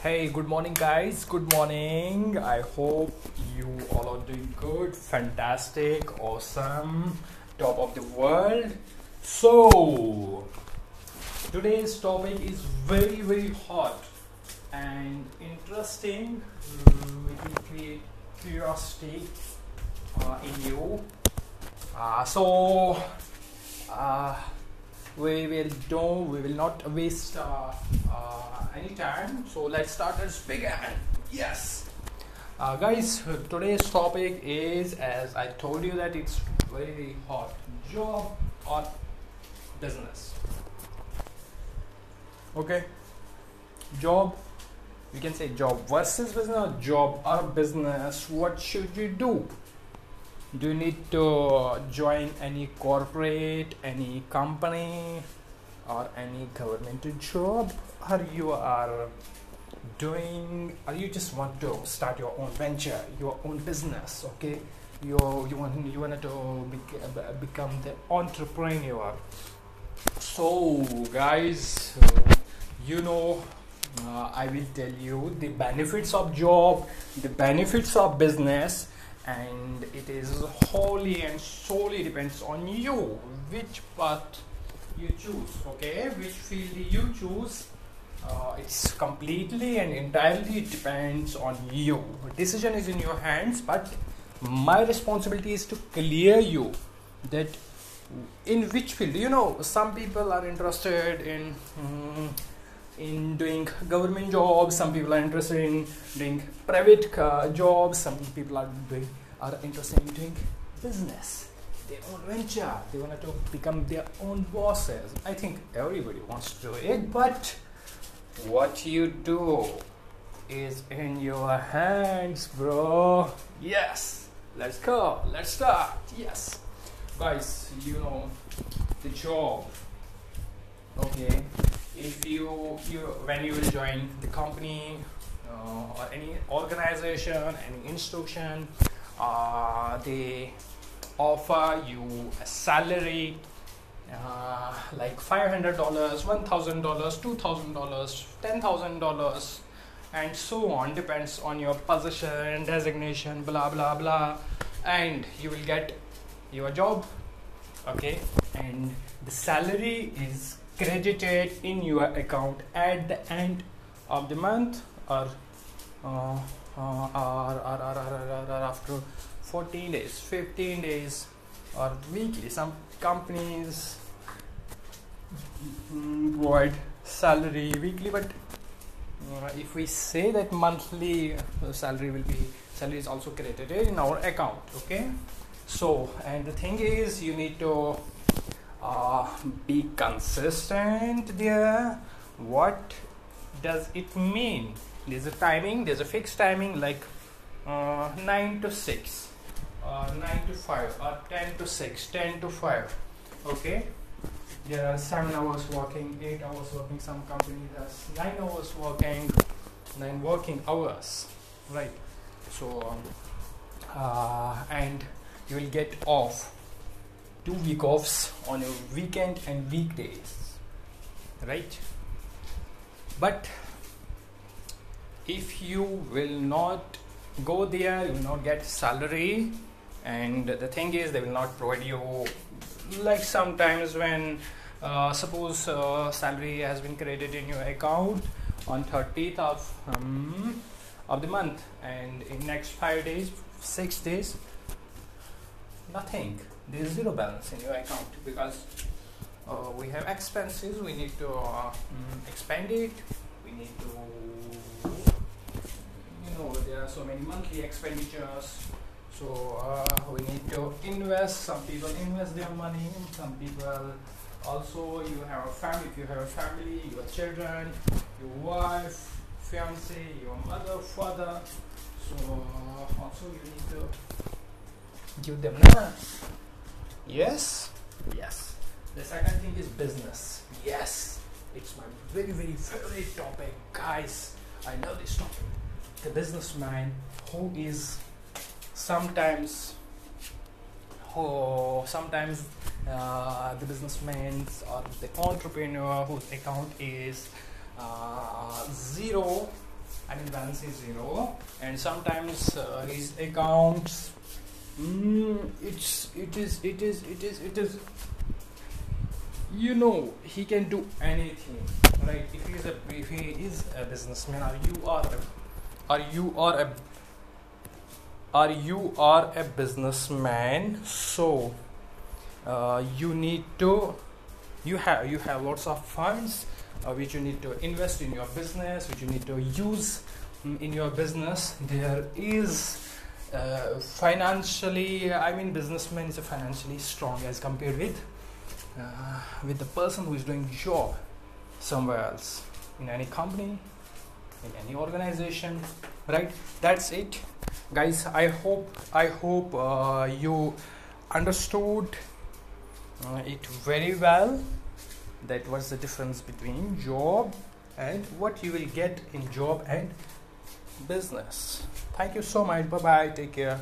Hey, good morning, guys. Good morning. I hope you all are doing good, fantastic, awesome, top of the world. So, today's topic is very, very hot and interesting. Mm, it will create curiosity uh, in you. Uh, so, uh, we will do we will not waste uh, uh, any time so let's start let's begin yes. Uh, guys today's topic is as i told you that it's very hot job or business. Okay? Job you can say job versus business job or business. What should you do? Do you need to join any corporate any company or any government job or you are doing or you just want to start your own venture your own business okay? You you want you want to bec- become the entrepreneur. So guys you know uh, i will tell you the benefits of job the benefits of business and it is wholly and solely depends on you which path you choose okay? Which field you choose uh, it's completely and entirely depends on you. Decision is in your hands but my responsibility is to clear you that in which field. You know some people are interested in mm, in doing government jobs some people are interested in doing private uh, jobs some people are doing are interested in doing business their own venture. They want to become their own bosses. I think everybody wants to do it but what you do is in your hands bro. Yes. Let's go. Let's start. Yes. Guys you know the job. Okay. If you you when you will join the company uh, or any organization any institution uh, they offer you a salary uh, like $500 $1000 $2000 $10000 and so on. Depends on your position designation blah blah blah. And you will get your job okay? And the salary is credited in your account at the end of the month or uh, uh, or, or, or, or, or, after 14 days 15 days or weekly. Some companies provide salary weekly but uh, if we say that monthly uh, salary will be salary is also credited in our account okay? So and the thing is you need to uh, be consistent there. What does it mean? There's a timing there's a fixed timing like uh, 9 to 6 uh, 9 to 5 or 10 to 6 10 to 5 okay? There are 7 hours working 8 hours working some companies has 9 hours working 9 working hours right? So um, uh, and you will get off two week offs on your weekend and weekdays right? But if you will not go there you will not get salary and the thing is they will not provide you like sometimes when uh, suppose uh, salary has been credited in your account on 30th of um, of the month and in next five days six days nothing. There is zero balance in your account because uh, we have expenses we need to uh, mm, expand it we need to you know there are so many monthly expenditures so uh, we need to invest. Some people invest their money. Some people also you have a family. If you have a family your children your wife fiance your mother father. So also you need to give them money yes? Yes. The second thing is business. Yes. It's my very very favorite topic. Guys i love this topic. The businessman who is sometimes who sometimes uh, the businessman or the entrepreneur whose account is uh, zero I mean balance is zero, and sometimes uh, his accounts. Mm, it's it is it is it is it is. You know he can do anything, right? If he is a if he is a businessman, or you are, or you are a, or you are a businessman, so uh, you need to you have you have lots of funds uh, which you need to invest in your business which you need to use mm, in your business. There is uh, financially i mean businessman is financially strong as compared with uh, with the person who is doing job somewhere else in any company in any organization right? That's it guys i hope i hope uh, you understood uh, it very well. That what's the difference between job and what you will get in job and business. Thank you so much. Bye bye take care